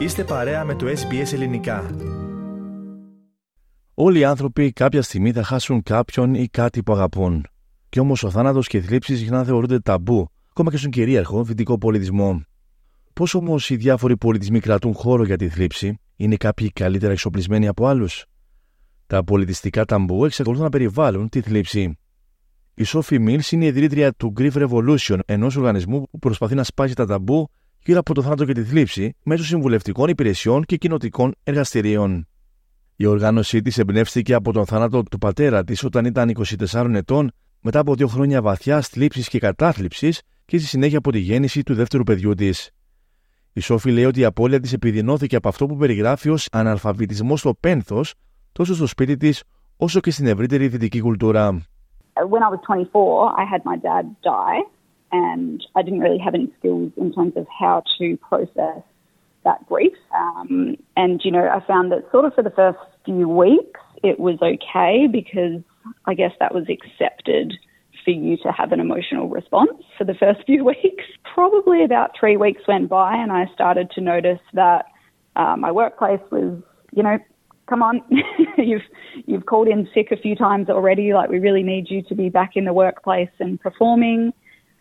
Είστε παρέα με το SBS Ελληνικά. Όλοι οι άνθρωποι κάποια στιγμή θα χάσουν κάποιον ή κάτι που αγαπούν. Κι όμως ο θάνατος και οι θλίψεις συχνά θεωρούνται ταμπού, ακόμα και στον κυρίαρχο δυτικό πολιτισμό. Πώς όμως οι διάφοροι πολιτισμοί κρατούν χώρο για τη θλίψη, είναι κάποιοι καλύτερα εξοπλισμένοι από άλλους; Τα πολιτιστικά ταμπού εξακολουθούν να περιβάλλουν τη θλίψη. Η Sophie Mills είναι η ιδρύτρια του Grief Revolution, ενός οργανισμού που προσπαθεί να σπάσει τα ταμπού γύρω από το θάνατο και τη θλίψη μέσω συμβουλευτικών υπηρεσιών και κοινοτικών εργαστηρίων. Η οργάνωσή της εμπνεύστηκε από τον θάνατο του πατέρα της όταν ήταν 24 ετών, μετά από δύο χρόνια βαθιά θλίψης και κατάθλιψης και στη συνέχεια από τη γέννηση του δεύτερου παιδιού της. Η Σόφη λέει ότι η απώλεια της επιδεινώθηκε από αυτό που περιγράφει ως αναλφαβητισμός στο πένθος, τόσο στο σπίτι της όσο και στην ευρύτερη δυτική κουλτούρα. When I was 24, I had my dad die. And I didn't really have any skills in terms of how to process that grief. Um, and, you know, I found that sort of for the first few weeks, it was okay because I guess that was accepted for you to have an emotional response for the first few weeks. Probably about three weeks went by, and I started to notice that uh, my workplace was, you know, come on, you've you've called in sick a few times already. Like we really need you to be back in the workplace and performing.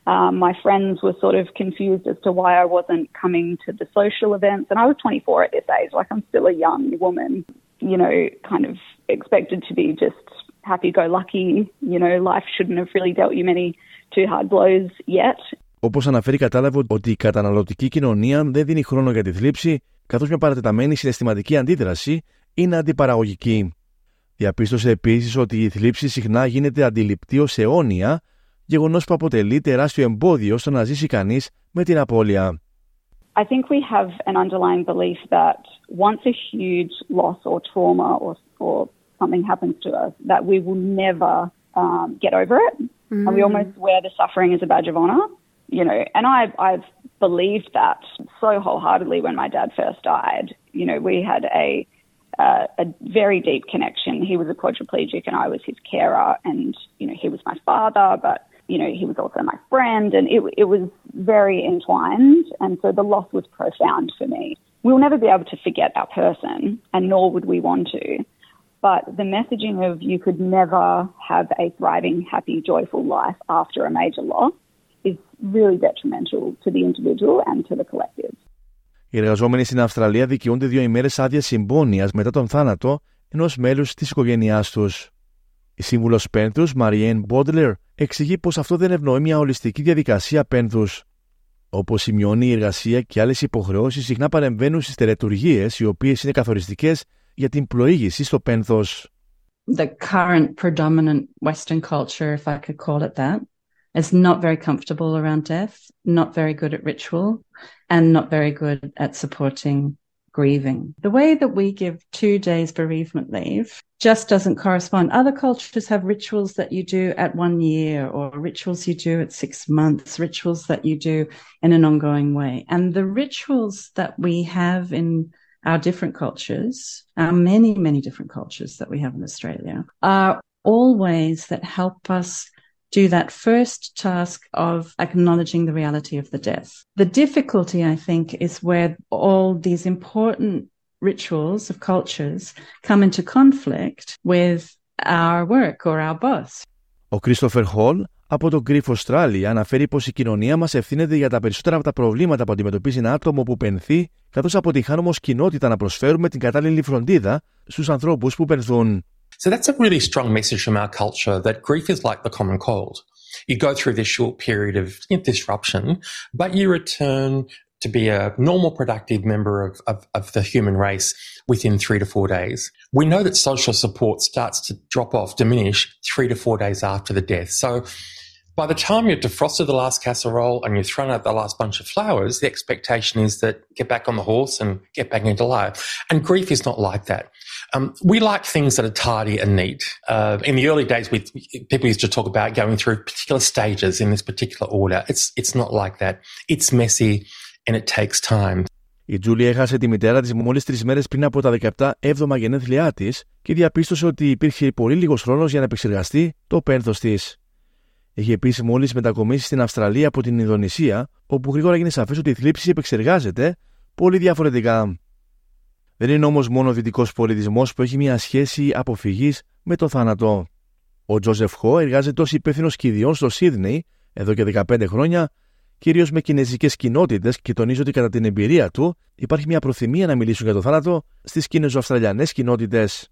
Um, my friends were sort of confused as to why I wasn't coming to the social events. And I was 24 at this age, like I'm still a young woman, you know, kind of expected to be just happy go lucky. You know, life shouldn't have really dealt you many too hard blows yet. Όπως αναφέρει κατάλαβε ότι η καταναλωτική κοινωνία δεν δίνει χρόνο για τη θλίψη, καθώς μια παρατεταμένη συναισθηματική αντίδραση είναι αντιπαραγωγική. Διαπίστωσε επίσης ότι η θλίψη συχνά γίνεται αντιληπτή ως αιώνια γεγονό που αποτελεί τεράστιο εμπόδιο στο να ζήσει κανεί με την απώλεια. I think we have an underlying belief that once a huge loss or trauma or, or something happens to us, that we will never um, get over it. Mm. And we almost wear the suffering as a badge of honor, you know. And I, I've believed that so wholeheartedly when my dad first died. You know, we had a uh, a very deep connection. He was a quadriplegic and I was his carer, and you know, he was my father, but you know, he was also my friend, and it, it was very entwined. And so the loss was profound for me. We'll never be able to forget our person, and nor would we want to. But the messaging of you could never have a thriving, happy, joyful life after a major loss is really detrimental to the individual and to the collective. Οι εργαζόμενοι στην Αυστραλία δικαιούνται δύο ημέρες άδεια συμπόνια μετά τον θάνατο ενό μέλου τη οικογένειά του. Η σύμβουλο πένθου, Μαριέν Μπόντλερ, εξηγεί πως αυτό δεν ευνοεί μια ολιστική διαδικασία πένθους. Όπως σημειώνει η εργασία και άλλες υποχρεώσεις, συχνά παρεμβαίνουν στις τελετουργίες, οι οποίες είναι καθοριστικές για την πλοήγηση στο πένθος. The current predominant Western culture, if I could call it that, is not very comfortable around death, not very good at ritual, and not very good at supporting grieving. The way that we give two days bereavement leave just doesn't correspond. Other cultures have rituals that you do at one year or rituals you do at six months, rituals that you do in an ongoing way. And the rituals that we have in our different cultures, our many, many different cultures that we have in Australia, are all ways that help us do that first task of acknowledging the reality of the death. The difficulty, I think, is where all these important rituals of cultures come into conflict with our work or our boss. Ο Christopher Hall από το Grief Australia αναφέρει πως η κοινωνία μας ευθύνεται για τα περισσότερα από τα προβλήματα που αντιμετωπίζει ένα άτομο που πενθεί, καθώς αποτυχάνουμε ως κοινότητα να προσφέρουμε την κατάλληλη φροντίδα στους ανθρώπους που πενθούν. So that's a really strong message from our culture that grief is like the common cold. You go through this short period of disruption, but you return to be a normal, productive member of, of, of, the human race within three to four days. We know that social support starts to drop off, diminish three to four days after the death. So by the time you've defrosted the last casserole and you've thrown out the last bunch of flowers, the expectation is that get back on the horse and get back into life. And grief is not like that. Um, we like things that are tidy and neat. Uh, in the early days, we, people used to talk about going through particular stages in this particular order. It's it's not like that. It's messy and it takes time. Η Τζούλη έχασε τη μητέρα τη μόλι τρει μέρε πριν από τα 17 έβδομα γενέθλιά τη και διαπίστωσε ότι υπήρχε πολύ λίγο χρόνο για να επεξεργαστεί το πένθο τη. Έχει επίση μόλι μετακομίσει στην Αυστραλία από την Ινδονησία, όπου γρήγορα έγινε σαφές ότι η θλίψη επεξεργάζεται πολύ διαφορετικά. Δεν είναι όμως μόνο ο δυτικός πολιτισμός που έχει μια σχέση αποφυγής με το θάνατο. Ο Τζόζεφ Χο εργάζεται ως υπεύθυνος κηδιών στο Σίδνεϊ εδώ και 15 χρόνια, κυρίως με κινέζικες κοινότητες και τονίζει ότι κατά την εμπειρία του υπάρχει μια προθυμία να μιλήσουν για το θάνατο στις κινέζο-αυστραλιανές κοινότητες.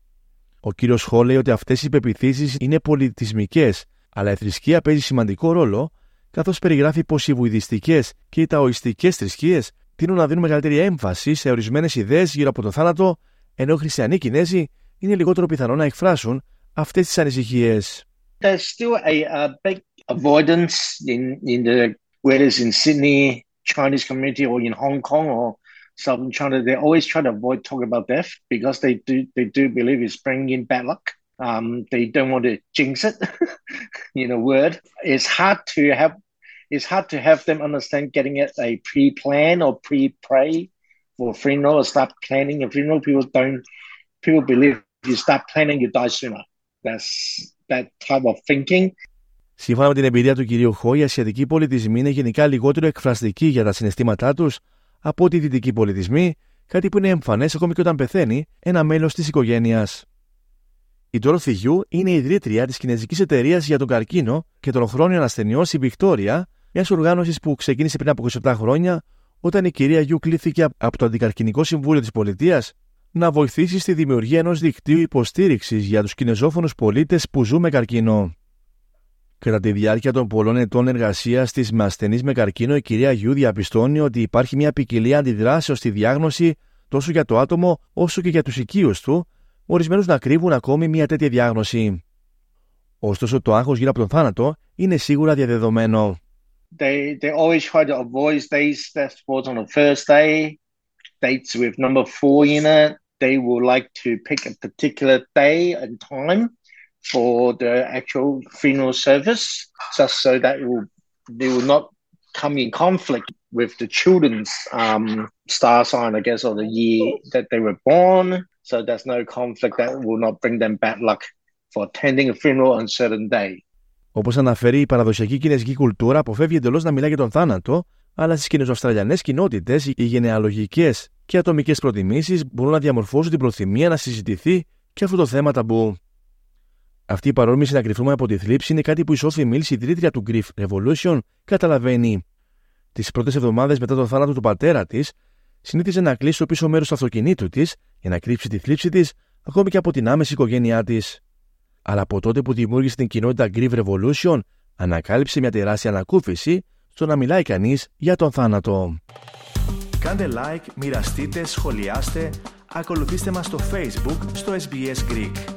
Ο κύριος Χο λέει ότι αυτές οι πεπιθήσεις είναι πολιτισμικές, αλλά η θρησκεία παίζει σημαντικό ρόλο, καθώς περιγράφει πως οι βουηδιστικές και οι ταοιστικές θρησκείες τείνουν να δίνουν μεγαλύτερη έμφαση σε ορισμένες ιδέες γύρω από το θάνατο, ενώ οι χριστιανοί Κινέζοι είναι λιγότερο πιθανό να εκφράσουν αυτές τις ανησυχίες. There's still a, a big avoidance in, in the whether it's in Sydney Chinese community or in Hong Kong or Southern China. They always try to avoid talking about death because they do they do believe it's bringing in bad luck. Um, they don't want to jinx it. in a word, it's hard to have it's hard to have them understand getting it a pre-plan or pre-pray for a funeral or start planning a funeral. People don't people believe if you start planning you die sooner. That's that type of thinking. Σύμφωνα με την εμπειρία του κυρίου Χό, οι ασιατικοί πολιτισμοί είναι γενικά λιγότερο εκφραστικοί για τα συναισθήματά του από ότι οι δυτικοί πολιτισμοί, κάτι που είναι εμφανέ ακόμη και όταν πεθαίνει ένα μέλο τη οικογένεια. Η Dorothy Yu είναι η ιδρύτρια της κινέζικης εταιρείας για τον καρκίνο και των χρόνιων ασθενειών στη Βικτόρια, μιας οργάνωσης που ξεκίνησε πριν από 27 χρόνια, όταν η κυρία Γιου κλήθηκε από το Αντικαρκυνικό Συμβούλιο της Πολιτείας να βοηθήσει στη δημιουργία ενός δικτύου υποστήριξης για τους κινεζόφωνους πολίτες που ζουν με καρκίνο. Κατά τη διάρκεια των πολλών ετών εργασίας της με ασθενείς με καρκίνο, η κυρία Γιου διαπιστώνει ότι υπάρχει μια ποικιλία αντιδράσεων στη διάγνωση τόσο για το άτομο όσο και για τους οικείους του, ορισμένου να κρύβουν ακόμη μια τέτοια διάγνωση. Ωστόσο, το άγχο γύρω από τον θάνατο είναι σίγουρα διαδεδομένο. they they always try to avoid dates that falls on the first day, dates with number four in it. They will like to pick a particular day and time for the actual funeral service, just so that it will they will not come in conflict with the children's um, star sign, I guess, or the year that they were born. So there's no conflict that will not bring them bad luck for attending a funeral on a certain day. Όπως αναφέρει, η παραδοσιακή κινέζικη κουλτούρα αποφεύγει εντελώς να μιλά για τον θάνατο, αλλά στις κινεζοαυστραλιανέ κοινότητες οι γενεαλογικές και ατομικές προτιμήσεις μπορούν να διαμορφώσουν την προθυμία να συζητηθεί και αυτό το θέμα ταμπού. Αυτή η παρόρμηση να κρυφθούμε από τη θλίψη είναι κάτι που η Σόφη Μίλ, ιδρύτρια του Grief Revolution, καταλαβαίνει. Τις πρώτες εβδομάδες μετά τον θάνατο του πατέρα της, συνήθιζε να κλείσει το πίσω μέρος του αυτοκινήτου της για να κρύψει τη θλίψη της, ακόμη και από την άμεση οικογένειά της αλλά από τότε που δημιούργησε την κοινότητα Grieve Revolution, ανακάλυψε μια τεράστια ανακούφιση στο να μιλάει κανείς για τον θάνατο. Κάντε like, μοιραστείτε, σχολιάστε, ακολουθήστε μας στο Facebook στο SBS Greek.